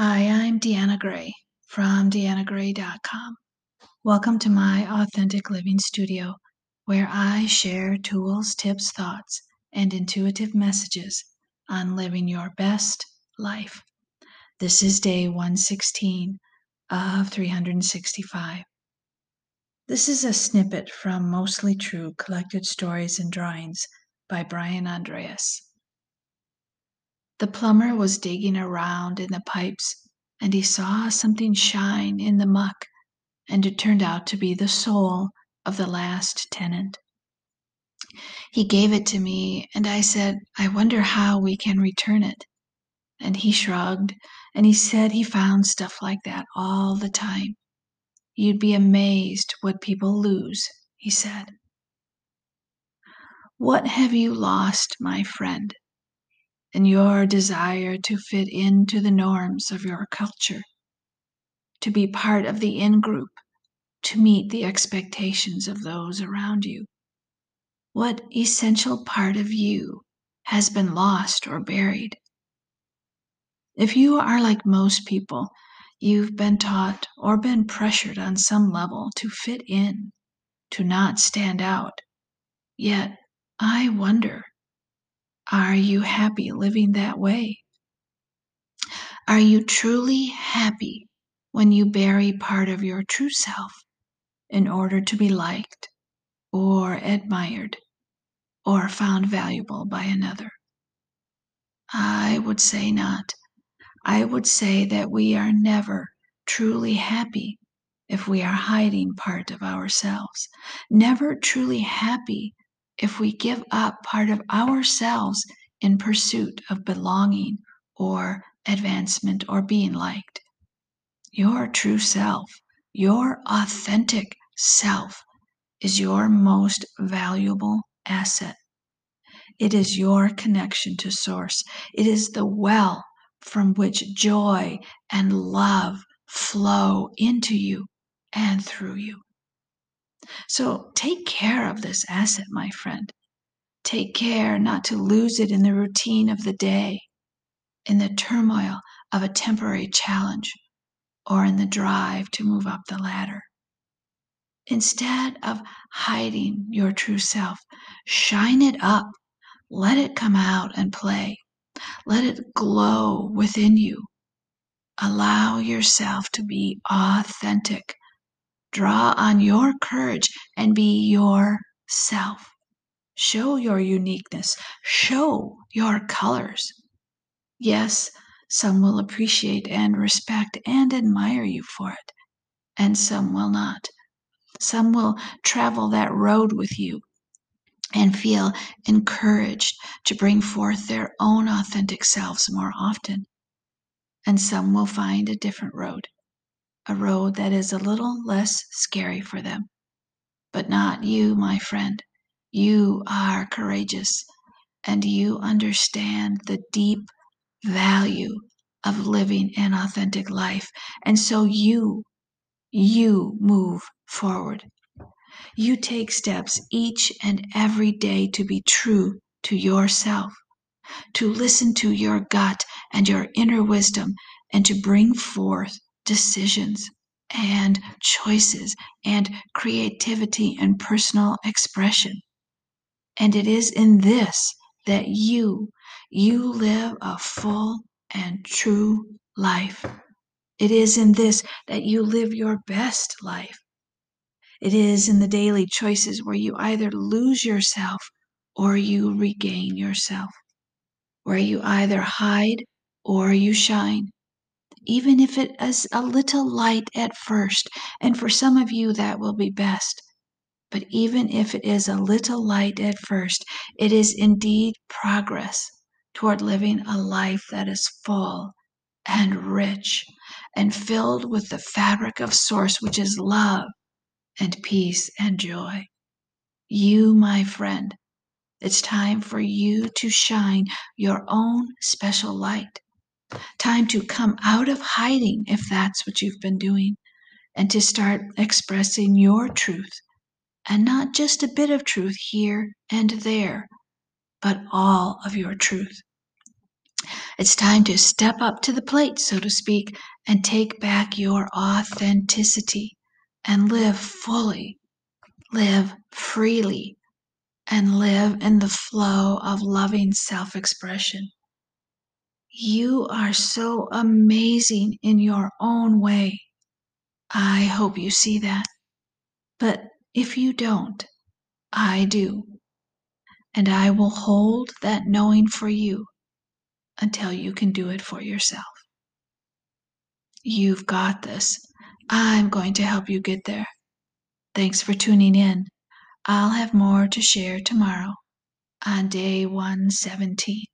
Hi, I'm Deanna Gray from deannagray.com. Welcome to my Authentic Living Studio, where I share tools, tips, thoughts, and intuitive messages on living your best life. This is day 116 of 365. This is a snippet from Mostly True Collected Stories and Drawings by Brian Andreas. The plumber was digging around in the pipes and he saw something shine in the muck, and it turned out to be the soul of the last tenant. He gave it to me, and I said, I wonder how we can return it. And he shrugged and he said he found stuff like that all the time. You'd be amazed what people lose, he said. What have you lost, my friend? And your desire to fit into the norms of your culture, to be part of the in group, to meet the expectations of those around you? What essential part of you has been lost or buried? If you are like most people, you've been taught or been pressured on some level to fit in, to not stand out. Yet, I wonder are you happy living that way? Are you truly happy when you bury part of your true self in order to be liked or admired or found valuable by another? I would say not. I would say that we are never truly happy if we are hiding part of ourselves, never truly happy if we give up part of ourselves in pursuit of belonging or advancement or being liked. Your true self, your authentic self, is your most valuable asset. It is your connection to Source. It is the well from which joy and love flow into you and through you. So take care of this asset, my friend. Take care not to lose it in the routine of the day, in the turmoil of a temporary challenge, or in the drive to move up the ladder. Instead of hiding your true self, shine it up. Let it come out and play. Let it glow within you. Allow yourself to be authentic Draw on your courage and be yourself. Show your uniqueness. Show your colors. Yes, some will appreciate and respect and admire you for it, and some will not. Some will travel that road with you and feel encouraged to bring forth their own authentic selves more often. And some will find a different road a road that is a little less scary for them. But not you, my friend. You are courageous and you understand the deep value of living an authentic life. And so you, you move forward. You take steps each and every day to be true to yourself, to listen to your gut and your inner wisdom, and to bring forth decisions and choices and creativity and personal expression. And it is in this that you, you live a full and true life. It is in this that you live your best life. It is in the daily choices where you either lose yourself or you regain yourself, where you either hide or you shine, even if it is a little light at first. And for some of you, that will be best. But even if it is a little light at first, it is indeed progress toward living a life that is full and rich and filled with the fabric of Source, which is love and peace and joy. You, my friend, it's time for you to shine your own special light. Time to come out of hiding if that's what you've been doing and to start expressing your truth and not just a bit of truth here and there, but all of your truth. It's time to step up to the plate, so to speak, and take back your authenticity and live fully, live freely, and live in the flow of loving self expression. You are so amazing in your own way. I hope you see that. But if you don't, I do. And I will hold that knowing for you until you can do it for yourself. You've got this. I'm going to help you get there. Thanks for tuning in. I'll have more to share tomorrow on day 117.